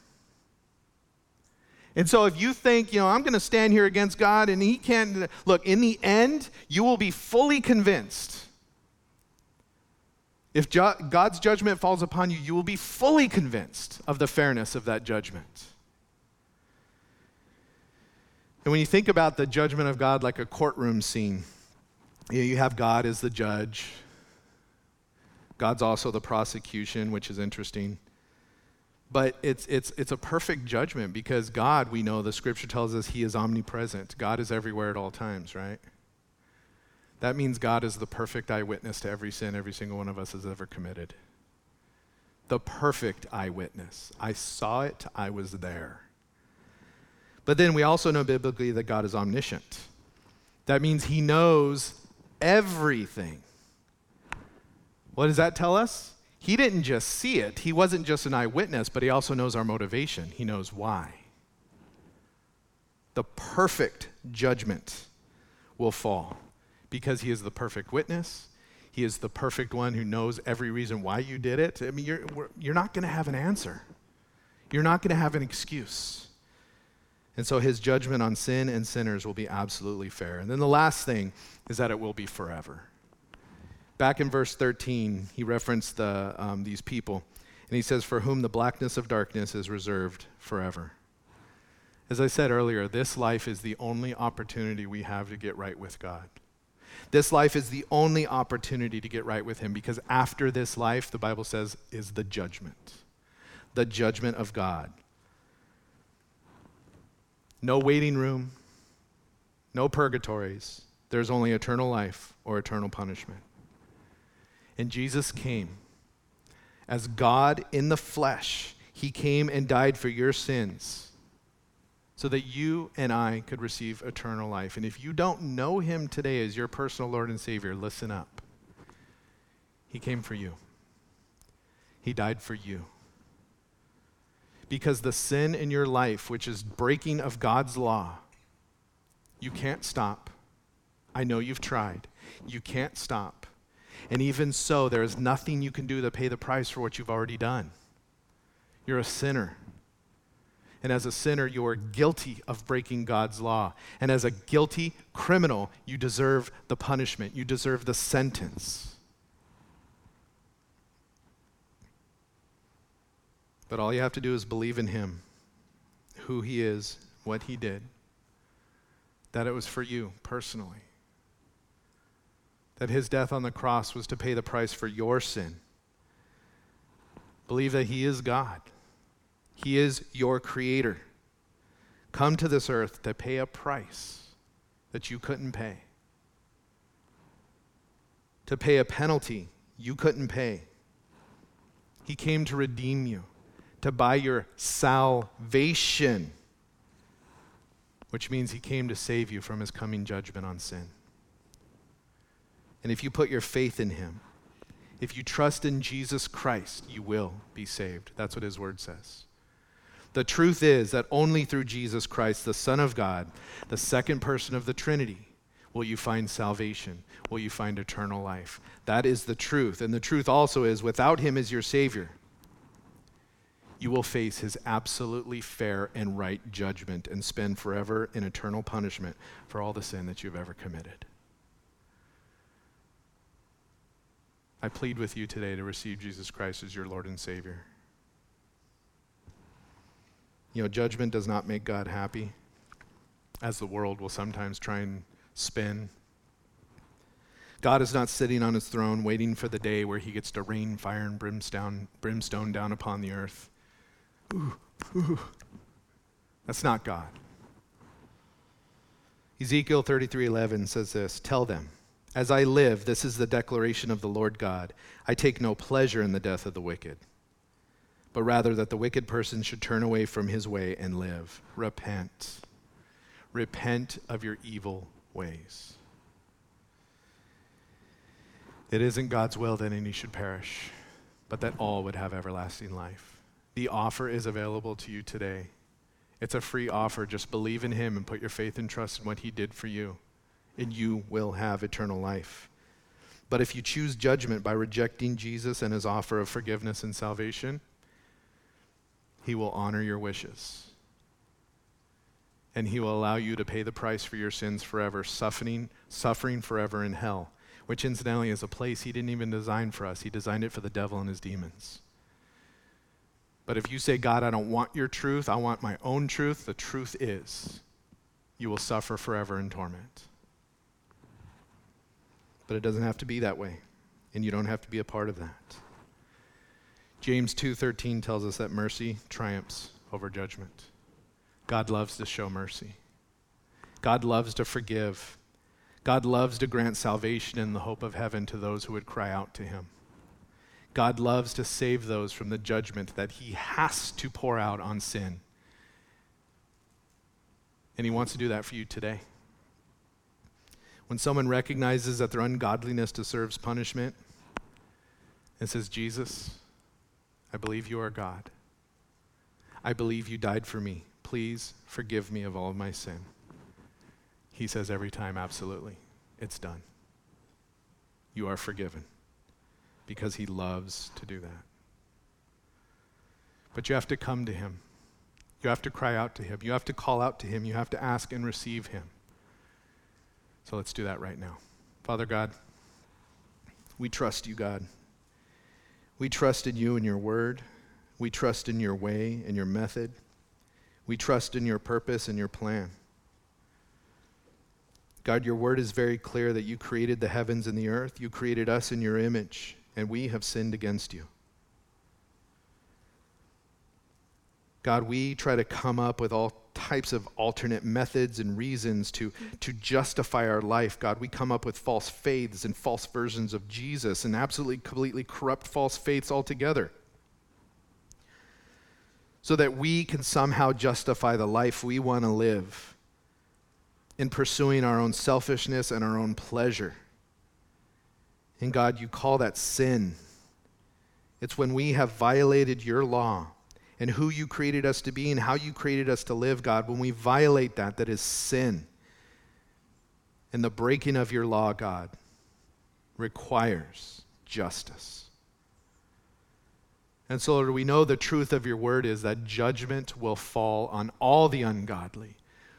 And so if you think, you know, I'm going to stand here against God and he can't, look, in the end, you will be fully convinced. If ju- God's judgment falls upon you, you will be fully convinced of the fairness of that judgment. And when you think about the judgment of God like a courtroom scene, you, know, you have God as the judge. God's also the prosecution, which is interesting. But it's, it's, it's a perfect judgment because God, we know the scripture tells us He is omnipresent. God is everywhere at all times, right? That means God is the perfect eyewitness to every sin every single one of us has ever committed. The perfect eyewitness. I saw it, I was there. But then we also know biblically that God is omniscient. That means He knows everything. What does that tell us? He didn't just see it, he wasn't just an eyewitness, but he also knows our motivation. He knows why. the perfect judgment will fall because he is the perfect witness. He is the perfect one who knows every reason why you did it. I mean, you're, you're not going to have an answer. You're not going to have an excuse. And so his judgment on sin and sinners will be absolutely fair. And then the last thing is that it will be forever. Back in verse 13, he referenced the, um, these people, and he says, For whom the blackness of darkness is reserved forever. As I said earlier, this life is the only opportunity we have to get right with God. This life is the only opportunity to get right with Him because after this life, the Bible says, is the judgment. The judgment of God. No waiting room, no purgatories. There's only eternal life or eternal punishment. And Jesus came as God in the flesh. He came and died for your sins so that you and I could receive eternal life. And if you don't know him today as your personal Lord and Savior, listen up. He came for you, he died for you because the sin in your life, which is breaking of God's law, you can't stop. I know you've tried. You can't stop. And even so, there is nothing you can do to pay the price for what you've already done. You're a sinner. And as a sinner, you are guilty of breaking God's law. And as a guilty criminal, you deserve the punishment, you deserve the sentence. But all you have to do is believe in Him, who He is, what He did, that it was for you personally, that His death on the cross was to pay the price for your sin. Believe that He is God, He is your Creator. Come to this earth to pay a price that you couldn't pay, to pay a penalty you couldn't pay. He came to redeem you to buy your salvation, which means he came to save you from his coming judgment on sin. And if you put your faith in him, if you trust in Jesus Christ, you will be saved. That's what his word says. The truth is that only through Jesus Christ, the Son of God, the second person of the Trinity, will you find salvation, will you find eternal life. That is the truth. And the truth also is without him as your Savior, you will face his absolutely fair and right judgment and spend forever in eternal punishment for all the sin that you've ever committed. I plead with you today to receive Jesus Christ as your Lord and Savior. You know, judgment does not make God happy, as the world will sometimes try and spin. God is not sitting on his throne waiting for the day where he gets to rain fire and brimstone, brimstone down upon the earth. Ooh, ooh. That's not God. Ezekiel 33:11 says this, "Tell them, as I live, this is the declaration of the Lord God. I take no pleasure in the death of the wicked, but rather that the wicked person should turn away from his way and live. Repent. Repent of your evil ways." It isn't God's will that any should perish, but that all would have everlasting life. The offer is available to you today. It's a free offer. Just believe in Him and put your faith and trust in what He did for you, and you will have eternal life. But if you choose judgment by rejecting Jesus and His offer of forgiveness and salvation, He will honor your wishes. And He will allow you to pay the price for your sins forever, suffering, suffering forever in hell, which incidentally is a place He didn't even design for us. He designed it for the devil and his demons. But if you say, God, I don't want your truth, I want my own truth, the truth is you will suffer forever in torment. But it doesn't have to be that way, and you don't have to be a part of that. James 2:13 tells us that mercy triumphs over judgment. God loves to show mercy. God loves to forgive. God loves to grant salvation and the hope of heaven to those who would cry out to him. God loves to save those from the judgment that he has to pour out on sin. And he wants to do that for you today. When someone recognizes that their ungodliness deserves punishment and says, Jesus, I believe you are God. I believe you died for me. please forgive me of all of my sin? He says every time, Absolutely. It's done. You are forgiven because he loves to do that. But you have to come to him. You have to cry out to him. You have to call out to him. You have to ask and receive him. So let's do that right now. Father God, we trust you, God. We trust in you and your word. We trust in your way and your method. We trust in your purpose and your plan. God, your word is very clear that you created the heavens and the earth. You created us in your image, and we have sinned against you. God, we try to come up with all types of alternate methods and reasons to, to justify our life. God, we come up with false faiths and false versions of Jesus and absolutely, completely corrupt false faiths altogether. So that we can somehow justify the life we want to live in pursuing our own selfishness and our own pleasure. And God, you call that sin. It's when we have violated your law and who you created us to be and how you created us to live, God, when we violate that, that is sin. And the breaking of your law, God, requires justice. And so, Lord, we know the truth of your word is that judgment will fall on all the ungodly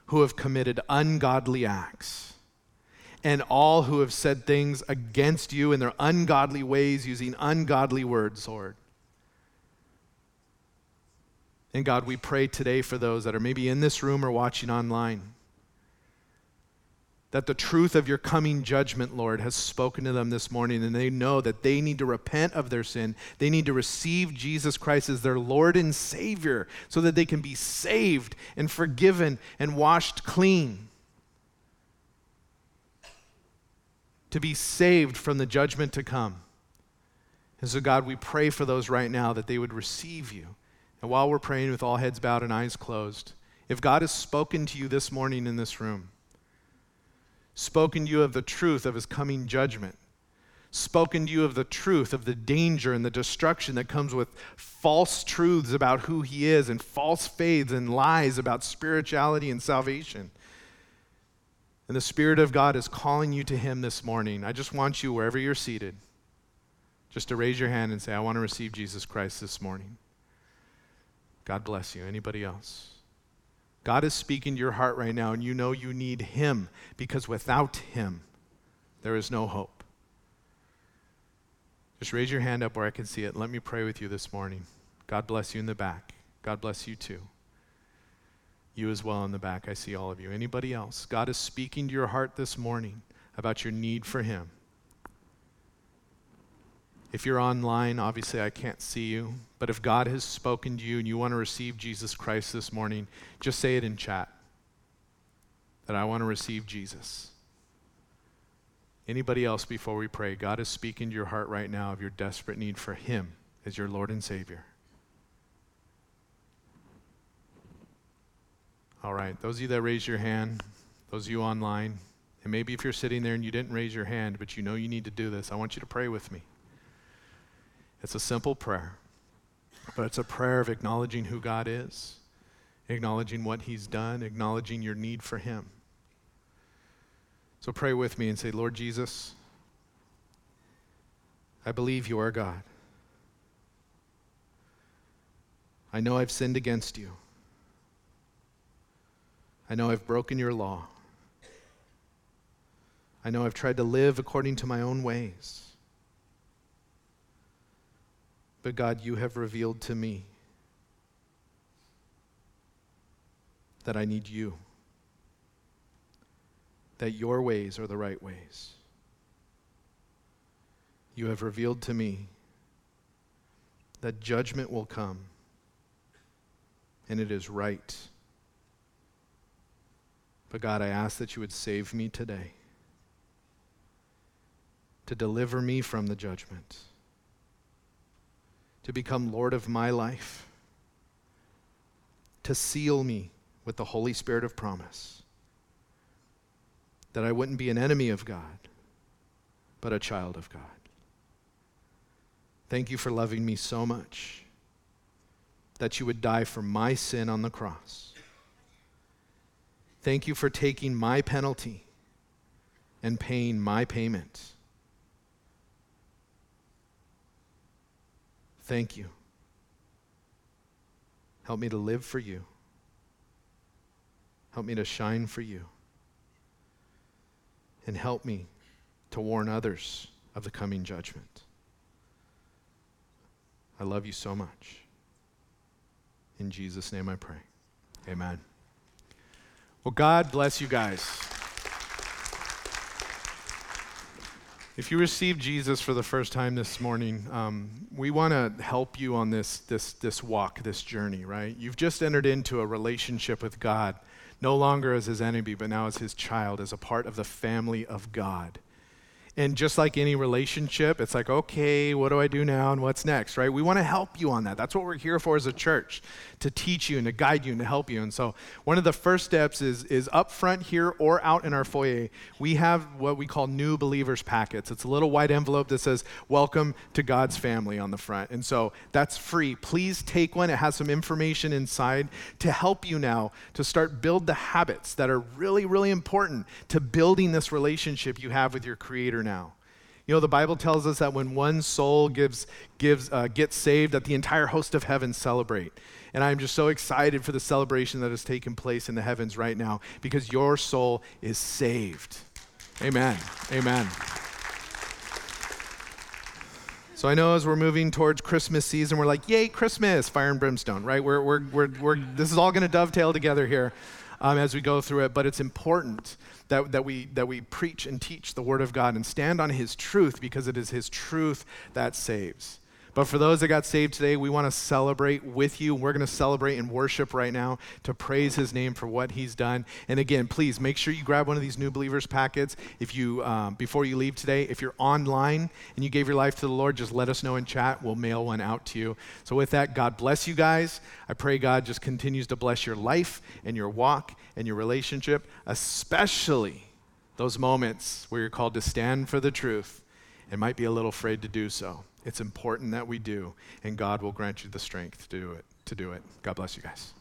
who have committed ungodly acts and all who have said things against you in their ungodly ways using ungodly words, Lord. And God, we pray today for those that are maybe in this room or watching online. That the truth of your coming judgment, Lord, has spoken to them this morning, and they know that they need to repent of their sin. They need to receive Jesus Christ as their Lord and Savior so that they can be saved and forgiven and washed clean. To be saved from the judgment to come. And so, God, we pray for those right now that they would receive you and while we're praying with all heads bowed and eyes closed, if God has spoken to you this morning in this room, spoken to you of the truth of his coming judgment, spoken to you of the truth of the danger and the destruction that comes with false truths about who he is and false faiths and lies about spirituality and salvation. And the Spirit of God is calling you to him this morning. I just want you, wherever you're seated, just to raise your hand and say, I want to receive Jesus Christ this morning. God bless you. Anybody else? God is speaking to your heart right now, and you know you need Him because without Him, there is no hope. Just raise your hand up where I can see it. Let me pray with you this morning. God bless you in the back. God bless you too. You as well in the back. I see all of you. Anybody else? God is speaking to your heart this morning about your need for Him. If you're online, obviously I can't see you, but if God has spoken to you and you want to receive Jesus Christ this morning, just say it in chat that I want to receive Jesus. Anybody else before we pray? God is speaking to your heart right now of your desperate need for Him as your Lord and Savior. All right, those of you that raised your hand, those of you online, and maybe if you're sitting there and you didn't raise your hand, but you know you need to do this, I want you to pray with me. It's a simple prayer, but it's a prayer of acknowledging who God is, acknowledging what He's done, acknowledging your need for Him. So pray with me and say, Lord Jesus, I believe you are God. I know I've sinned against you. I know I've broken your law. I know I've tried to live according to my own ways. But God, you have revealed to me that I need you, that your ways are the right ways. You have revealed to me that judgment will come, and it is right. But God, I ask that you would save me today, to deliver me from the judgment to become Lord of my life, to seal me with the Holy Spirit of promise, that I wouldn't be an enemy of God, but a child of God. Thank you for loving me so much that you would die for my sin on the cross, Thank you for taking my penalty and paying my payment. Thank you. Help me to live for you. Help me to shine for you. And help me to warn others of the coming judgment. I love you so much. In Jesus' name I pray. Amen. Well, God bless you guys. If you received Jesus for the first time this morning, um, we want to help you on this, this, this walk, this journey, right? You've just entered into a relationship with God, no longer as his enemy, but now as his child, as a part of the family of God. And just like any relationship, it's like, okay, what do I do now and what's next, right? We want to help you on that. That's what we're here for as a church, to teach you and to guide you and to help you. And so one of the first steps is, is up front here or out in our foyer, we have what we call new believers packets. It's a little white envelope that says, welcome to God's family on the front. And so that's free. Please take one. It has some information inside to help you now to start build the habits that are really, really important to building this relationship you have with your creator now. You know, the Bible tells us that when one soul gives, gives, uh, gets saved, that the entire host of heaven celebrate. And I'm just so excited for the celebration that is taking place in the heavens right now because your soul is saved. Amen. Amen. So I know as we're moving towards Christmas season, we're like, yay, Christmas, fire and brimstone, right? We're, we're, we're, we're, this is all going to dovetail together here um, as we go through it, but it's important that, that, we, that we preach and teach the Word of God and stand on His truth because it is His truth that saves. But for those that got saved today, we want to celebrate with you. We're going to celebrate and worship right now to praise his name for what he's done. And again, please make sure you grab one of these new believers packets. If you um, before you leave today, if you're online and you gave your life to the Lord, just let us know in chat. We'll mail one out to you. So with that, God bless you guys. I pray God just continues to bless your life and your walk and your relationship, especially those moments where you're called to stand for the truth and might be a little afraid to do so. It's important that we do, and God will grant you the strength to do it. To do it. God bless you guys.